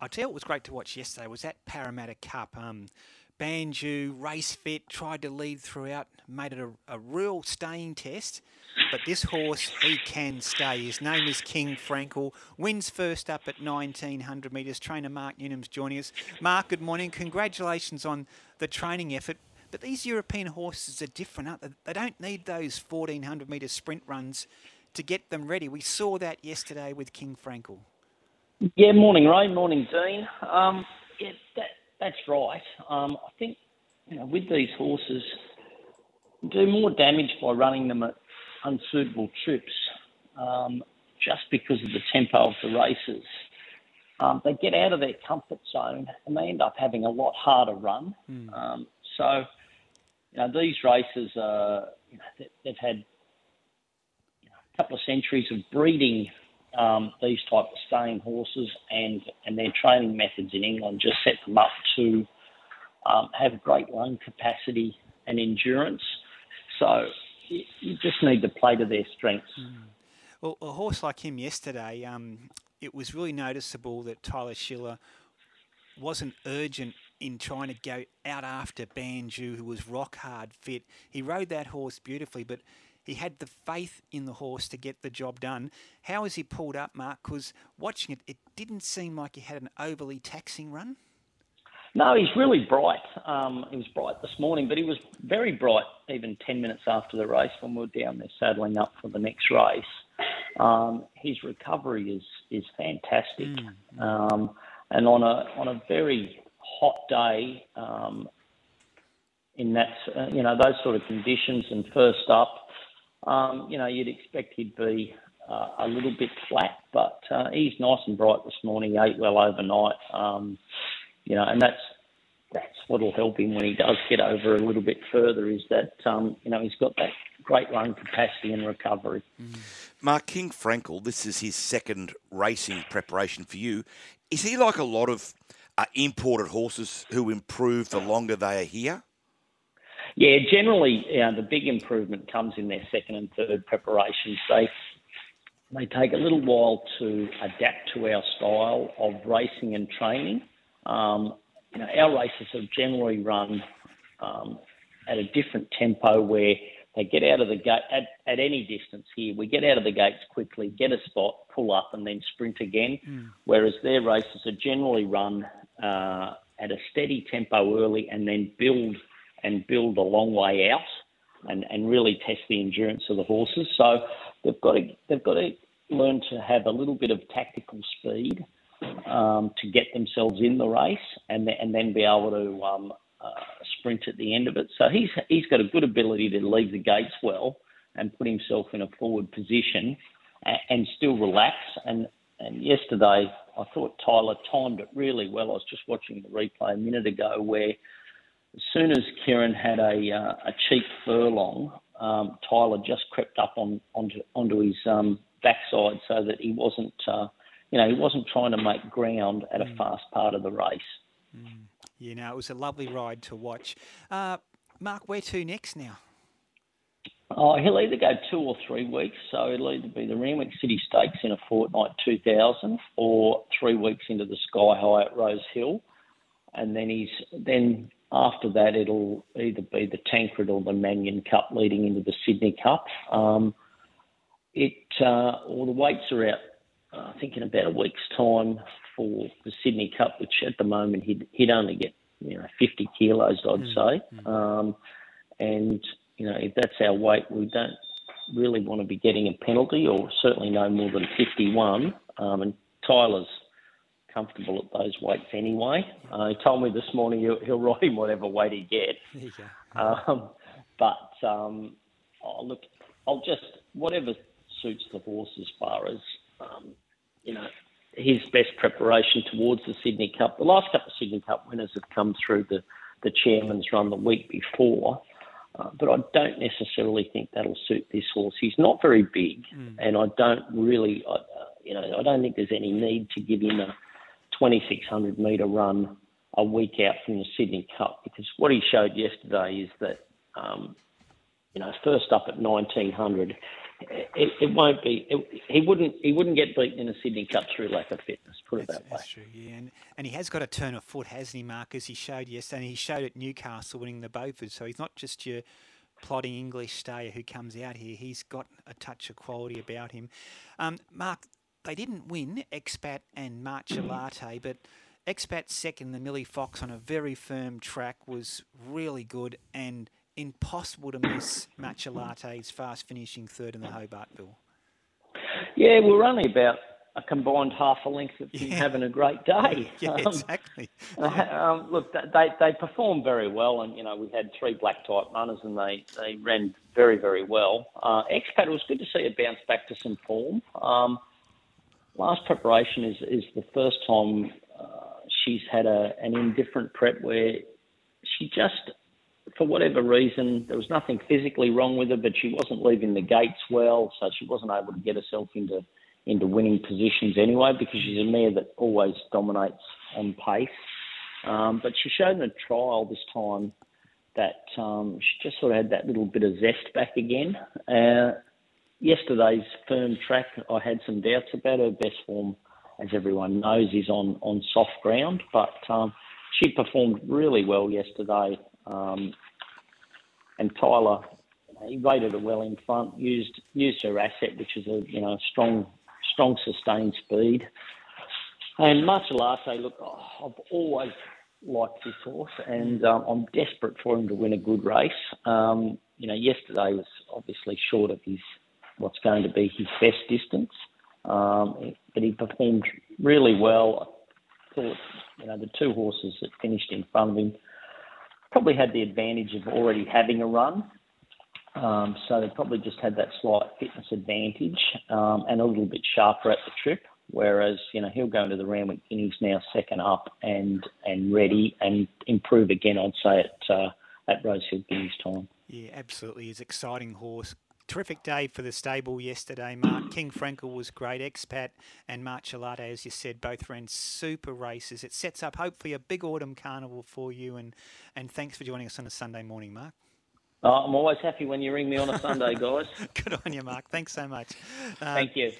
I tell you, it was great to watch yesterday. Was that Parramatta Cup? Um, Banju, race fit, tried to lead throughout, made it a, a real staying test. But this horse, he can stay. His name is King Frankel. Wins first up at 1900 metres. Trainer Mark Newnham's joining us. Mark, good morning. Congratulations on the training effort. But these European horses are different, aren't they? They don't need those 1400 metre sprint runs to get them ready. We saw that yesterday with King Frankel. Yeah, morning, Ray. Morning, Dean. Um, yeah, that, that's right. Um, I think you know with these horses, do more damage by running them at unsuitable trips, um, just because of the tempo of the races. Um, they get out of their comfort zone and they end up having a lot harder run. Mm. Um, so, you know, these races, uh, you know, they've had you know, a couple of centuries of breeding um, these type of staying horses and, and their training methods in England just set them up to um, have great lung capacity and endurance. So you, you, just need to play to their strengths. Mm. Well, a horse like him yesterday, um, it was really noticeable that Tyler Schiller wasn't urgent in trying to go out after Banju, who was rock hard fit. He rode that horse beautifully, but he had the faith in the horse to get the job done. How has he pulled up, Mark? Because watching it, it didn't seem like he had an overly taxing run. No, he's really bright. Um, he was bright this morning, but he was very bright even 10 minutes after the race when we were down there saddling up for the next race. Um, his recovery is is fantastic. Mm. Um, and on a on a very hot day, um, in that uh, you know those sort of conditions, and first up, um, you know, you'd expect he'd be uh, a little bit flat, but uh, he's nice and bright this morning. He ate well overnight, um, you know, and that's that's what'll help him when he does get over a little bit further. Is that um, you know he's got that great lung capacity and recovery. Mm. Mark King Frankel, this is his second racing preparation for you. Is he like a lot of uh, imported horses who improve the longer they are here? Yeah, generally, you know, the big improvement comes in their second and third preparations. They they take a little while to adapt to our style of racing and training. Um, you know, our races have generally run um, at a different tempo where they get out of the gate at, at any distance here. We get out of the gates quickly, get a spot, pull up, and then sprint again. Mm. Whereas their races are generally run uh, at a steady tempo early and then build and build a long way out and, and really test the endurance of the horses. So they've got to they've got to learn to have a little bit of tactical speed um, to get themselves in the race and and then be able to um, uh, sprint at the end of it. So he's he's got a good ability to leave the gates well and put himself in a forward position and, and still relax. And and yesterday I thought Tyler timed it really well. I was just watching the replay a minute ago where as soon as Kieran had a uh, a cheap furlong, um, Tyler just crept up on onto onto his um, backside so that he wasn't, uh, you know, he wasn't trying to make ground at a mm. fast part of the race. Mm. Yeah, no, it was a lovely ride to watch. Uh, Mark, where to next now? Oh, he'll either go two or three weeks. So it'll either be the Randwick City Stakes in a fortnight, 2000, or three weeks into the Sky High at Rose Hill, and then he's then after that, it'll either be the Tancred or the Manion Cup leading into the Sydney Cup. Um, it uh, all the weights are out. Uh, I think in about a week's time for the Sydney Cup, which at the moment he'd, he'd only get you know 50 kilos, I'd mm. say. Mm. Um, and you know if that's our weight, we don't really want to be getting a penalty, or certainly no more than 51. Um, and Tyler's comfortable at those weights anyway. Uh, he told me this morning he'll, he'll ride him whatever weight he gets. Um, but um, oh, look, I'll just whatever suits the horse as far as um, you know his best preparation towards the Sydney Cup. The last couple of Sydney Cup winners have come through the the chairman's run the week before. Uh, but I don't necessarily think that'll suit this horse. He's not very big, mm. and I don't really, uh, you know, I don't think there's any need to give him a 2600 metre run a week out from the Sydney Cup because what he showed yesterday is that um, you know, first up at 1900, it, it won't be. It, he wouldn't. He wouldn't get beaten in a Sydney Cup through lack of fitness. Put it that way. That's true. Yeah, and, and he has got a turn of foot, hasn't he, Marcus? He showed yesterday. And he showed at Newcastle winning the Beaufort. So he's not just your plodding English stayer who comes out here. He's got a touch of quality about him. Um, Mark, they didn't win Expat and Marcellate, but Expat second, the Millie Fox on a very firm track was really good and impossible to miss Marcellate's fast finishing third in the Hobartville. Yeah, we're only about a combined half a length of Yeah. having a great day. Yeah, Um, exactly. um, look, they they performed very well, and you know we had three black type runners, and they they ran very very well. Uh, Expat was good to see her bounce back to some form. Um, last preparation is is the first time uh, she's had a an indifferent prep where she just for whatever reason there was nothing physically wrong with her, but she wasn't leaving the gates well, so she wasn't able to get herself into into winning positions anyway because she's a mare that always dominates on pace. Um, but she showed in the trial this time that um, she just sort of had that little bit of zest back again. Uh, yesterday's firm track, I had some doubts about her. Best form, as everyone knows, is on, on soft ground, but um, she performed really well yesterday. Um, and Tyler, he rated her well in front, used used her asset, which is a you know strong strong sustained speed. And Marcellate, look, oh, I've always liked this horse, and um, I'm desperate for him to win a good race. Um, you know, yesterday was obviously short of his what's going to be his best distance, um, but he performed really well. I thought, you know, the two horses that finished in front of him probably had the advantage of already having a run. Um, so they probably just had that slight fitness advantage um, and a little bit sharper at the trip. Whereas you know he'll go into the Randwick Guineas now second up and and ready and improve again. I'd say at uh, at Rosehill Guineas time. Yeah, absolutely. He's exciting horse. Terrific day for the stable yesterday, Mark. King Frankel was great. Expat and Marcellate, as you said, both ran super races. It sets up hopefully a big autumn carnival for you. And, and thanks for joining us on a Sunday morning, Mark. Uh, I'm always happy when you ring me on a Sunday, guys. Good on you, Mark. Thanks so much. Uh, Thank you.